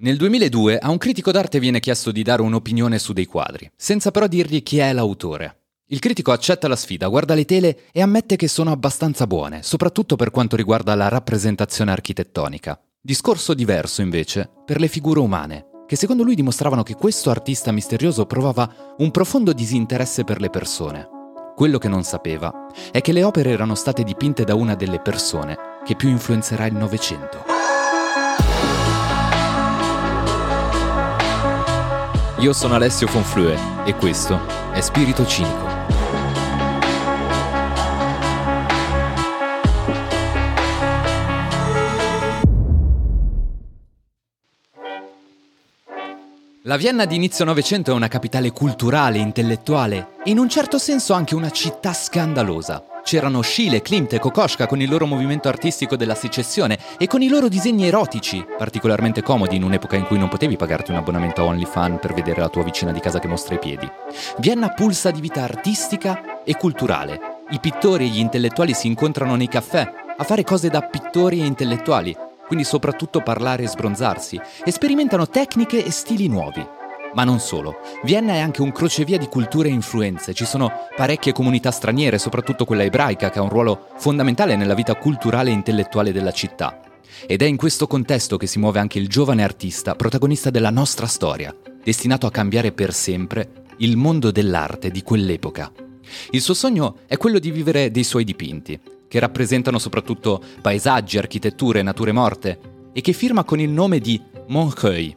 Nel 2002 a un critico d'arte viene chiesto di dare un'opinione su dei quadri, senza però dirgli chi è l'autore. Il critico accetta la sfida, guarda le tele e ammette che sono abbastanza buone, soprattutto per quanto riguarda la rappresentazione architettonica. Discorso diverso, invece, per le figure umane, che secondo lui dimostravano che questo artista misterioso provava un profondo disinteresse per le persone. Quello che non sapeva è che le opere erano state dipinte da una delle persone che più influenzerà il Novecento. Io sono Alessio Fonflue e questo è Spirito Cinico. La Vienna di inizio Novecento è una capitale culturale, intellettuale e in un certo senso anche una città scandalosa. C'erano Schiele, Klimt e Kokoschka con il loro movimento artistico della secessione e con i loro disegni erotici, particolarmente comodi in un'epoca in cui non potevi pagarti un abbonamento a OnlyFan per vedere la tua vicina di casa che mostra i piedi. Vienna pulsa di vita artistica e culturale. I pittori e gli intellettuali si incontrano nei caffè a fare cose da pittori e intellettuali, quindi soprattutto parlare e sbronzarsi, e sperimentano tecniche e stili nuovi. Ma non solo. Vienna è anche un crocevia di culture e influenze. Ci sono parecchie comunità straniere, soprattutto quella ebraica, che ha un ruolo fondamentale nella vita culturale e intellettuale della città. Ed è in questo contesto che si muove anche il giovane artista, protagonista della nostra storia, destinato a cambiare per sempre il mondo dell'arte di quell'epoca. Il suo sogno è quello di vivere dei suoi dipinti, che rappresentano soprattutto paesaggi, architetture, nature morte, e che firma con il nome di Montreuil,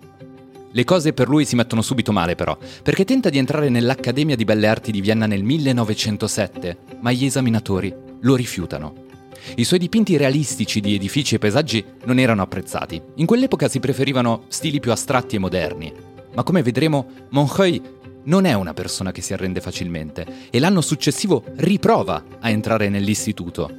le cose per lui si mettono subito male però, perché tenta di entrare nell'Accademia di Belle Arti di Vienna nel 1907, ma gli esaminatori lo rifiutano. I suoi dipinti realistici di edifici e paesaggi non erano apprezzati. In quell'epoca si preferivano stili più astratti e moderni. Ma come vedremo, Montreuil non è una persona che si arrende facilmente e l'anno successivo riprova a entrare nell'istituto,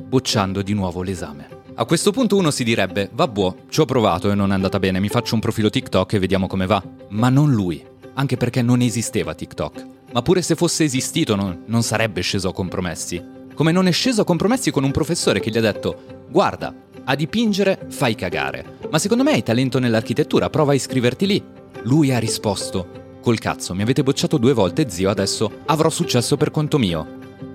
bocciando di nuovo l'esame. A questo punto uno si direbbe, vabbè, ci ho provato e non è andata bene, mi faccio un profilo TikTok e vediamo come va. Ma non lui, anche perché non esisteva TikTok. Ma pure se fosse esistito non, non sarebbe sceso a compromessi. Come non è sceso a compromessi con un professore che gli ha detto, guarda, a dipingere fai cagare, ma secondo me hai talento nell'architettura, prova a iscriverti lì. Lui ha risposto, col cazzo, mi avete bocciato due volte zio, adesso avrò successo per conto mio.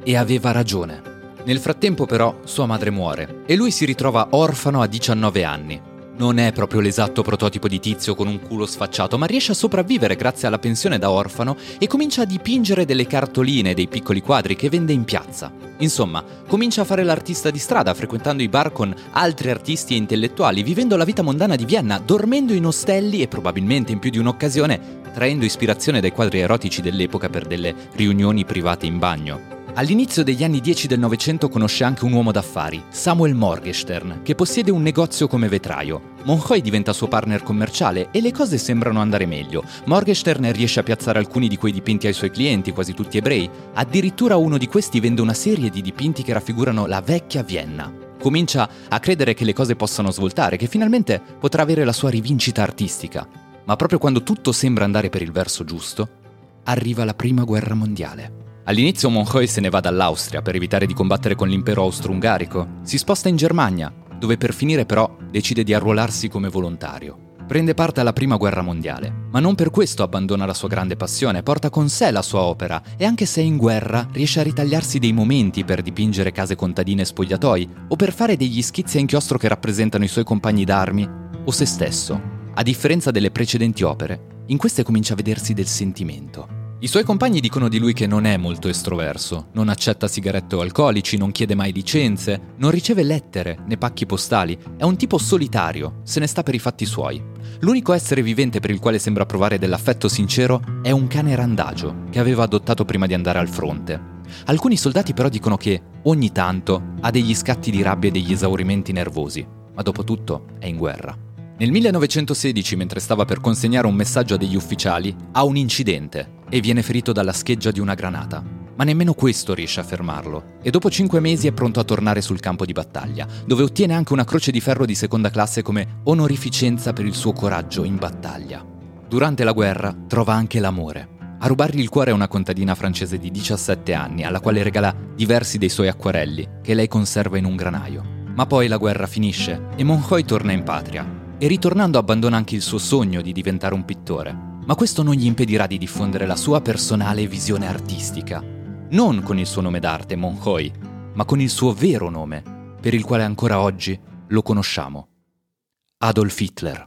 E aveva ragione. Nel frattempo però sua madre muore e lui si ritrova orfano a 19 anni. Non è proprio l'esatto prototipo di tizio con un culo sfacciato, ma riesce a sopravvivere grazie alla pensione da orfano e comincia a dipingere delle cartoline e dei piccoli quadri che vende in piazza. Insomma, comincia a fare l'artista di strada, frequentando i bar con altri artisti e intellettuali, vivendo la vita mondana di Vienna, dormendo in ostelli e probabilmente in più di un'occasione traendo ispirazione dai quadri erotici dell'epoca per delle riunioni private in bagno. All'inizio degli anni 10 del Novecento conosce anche un uomo d'affari, Samuel Morgenstern, che possiede un negozio come vetraio. Monjoy diventa suo partner commerciale e le cose sembrano andare meglio. Morgenstern riesce a piazzare alcuni di quei dipinti ai suoi clienti, quasi tutti ebrei. Addirittura uno di questi vende una serie di dipinti che raffigurano la vecchia Vienna. Comincia a credere che le cose possano svoltare, che finalmente potrà avere la sua rivincita artistica. Ma proprio quando tutto sembra andare per il verso giusto, arriva la prima guerra mondiale. All'inizio Monjoy se ne va dall'Austria per evitare di combattere con l'impero austro-ungarico. Si sposta in Germania, dove per finire però decide di arruolarsi come volontario. Prende parte alla prima guerra mondiale, ma non per questo abbandona la sua grande passione, porta con sé la sua opera e anche se è in guerra riesce a ritagliarsi dei momenti per dipingere case contadine e spogliatoi o per fare degli schizzi a inchiostro che rappresentano i suoi compagni d'armi o se stesso. A differenza delle precedenti opere, in queste comincia a vedersi del sentimento. I suoi compagni dicono di lui che non è molto estroverso, non accetta sigarette o alcolici, non chiede mai licenze, non riceve lettere né pacchi postali, è un tipo solitario, se ne sta per i fatti suoi. L'unico essere vivente per il quale sembra provare dell'affetto sincero è un cane randagio che aveva adottato prima di andare al fronte. Alcuni soldati però dicono che ogni tanto ha degli scatti di rabbia e degli esaurimenti nervosi, ma dopo tutto è in guerra. Nel 1916, mentre stava per consegnare un messaggio a degli ufficiali, ha un incidente e viene ferito dalla scheggia di una granata. Ma nemmeno questo riesce a fermarlo e dopo cinque mesi è pronto a tornare sul campo di battaglia, dove ottiene anche una croce di ferro di seconda classe come onorificenza per il suo coraggio in battaglia. Durante la guerra trova anche l'amore. A rubargli il cuore è una contadina francese di 17 anni, alla quale regala diversi dei suoi acquarelli, che lei conserva in un granaio. Ma poi la guerra finisce e Monjoy torna in patria e ritornando abbandona anche il suo sogno di diventare un pittore. Ma questo non gli impedirà di diffondere la sua personale visione artistica, non con il suo nome d'arte, Monhoi, ma con il suo vero nome, per il quale ancora oggi lo conosciamo. Adolf Hitler.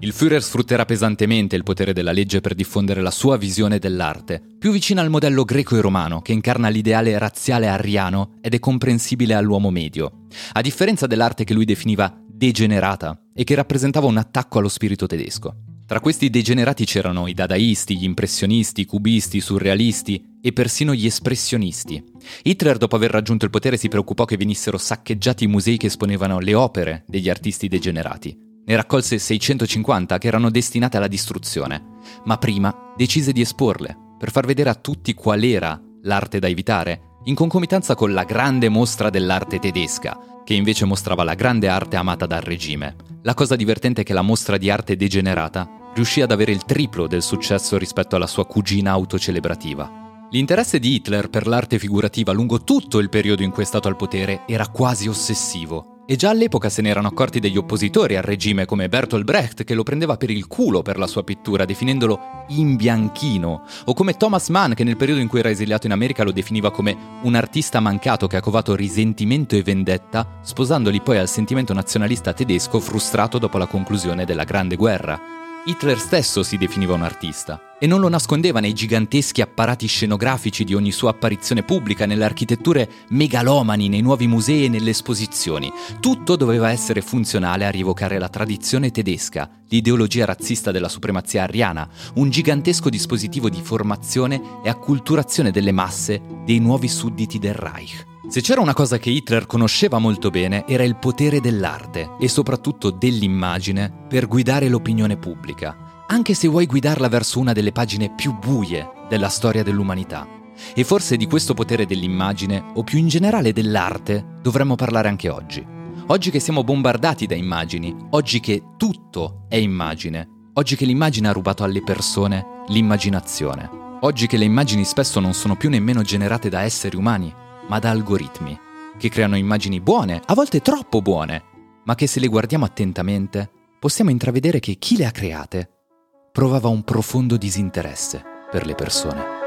Il Führer sfrutterà pesantemente il potere della legge per diffondere la sua visione dell'arte, più vicina al modello greco e romano che incarna l'ideale razziale ariano ed è comprensibile all'uomo medio, a differenza dell'arte che lui definiva degenerata e che rappresentava un attacco allo spirito tedesco. Tra questi degenerati c'erano i dadaisti, gli impressionisti, i cubisti, i surrealisti e persino gli espressionisti. Hitler, dopo aver raggiunto il potere, si preoccupò che venissero saccheggiati i musei che esponevano le opere degli artisti degenerati. Ne raccolse 650 che erano destinate alla distruzione, ma prima decise di esporle per far vedere a tutti qual era l'arte da evitare, in concomitanza con la grande mostra dell'arte tedesca, che invece mostrava la grande arte amata dal regime. La cosa divertente è che la mostra di arte degenerata riuscì ad avere il triplo del successo rispetto alla sua cugina autocelebrativa. L'interesse di Hitler per l'arte figurativa lungo tutto il periodo in cui è stato al potere era quasi ossessivo e già all'epoca se ne erano accorti degli oppositori al regime come Bertolt Brecht che lo prendeva per il culo per la sua pittura definendolo imbianchino, o come Thomas Mann che nel periodo in cui era esiliato in America lo definiva come un artista mancato che ha covato risentimento e vendetta, sposandoli poi al sentimento nazionalista tedesco frustrato dopo la conclusione della Grande Guerra. Hitler stesso si definiva un artista e non lo nascondeva nei giganteschi apparati scenografici di ogni sua apparizione pubblica, nelle architetture megalomani, nei nuovi musei e nelle esposizioni. Tutto doveva essere funzionale a rievocare la tradizione tedesca, l'ideologia razzista della supremazia ariana, un gigantesco dispositivo di formazione e acculturazione delle masse dei nuovi sudditi del Reich. Se c'era una cosa che Hitler conosceva molto bene era il potere dell'arte e soprattutto dell'immagine per guidare l'opinione pubblica, anche se vuoi guidarla verso una delle pagine più buie della storia dell'umanità. E forse di questo potere dell'immagine, o più in generale dell'arte, dovremmo parlare anche oggi. Oggi che siamo bombardati da immagini, oggi che tutto è immagine, oggi che l'immagine ha rubato alle persone l'immaginazione, oggi che le immagini spesso non sono più nemmeno generate da esseri umani, ma da algoritmi, che creano immagini buone, a volte troppo buone, ma che se le guardiamo attentamente possiamo intravedere che chi le ha create provava un profondo disinteresse per le persone.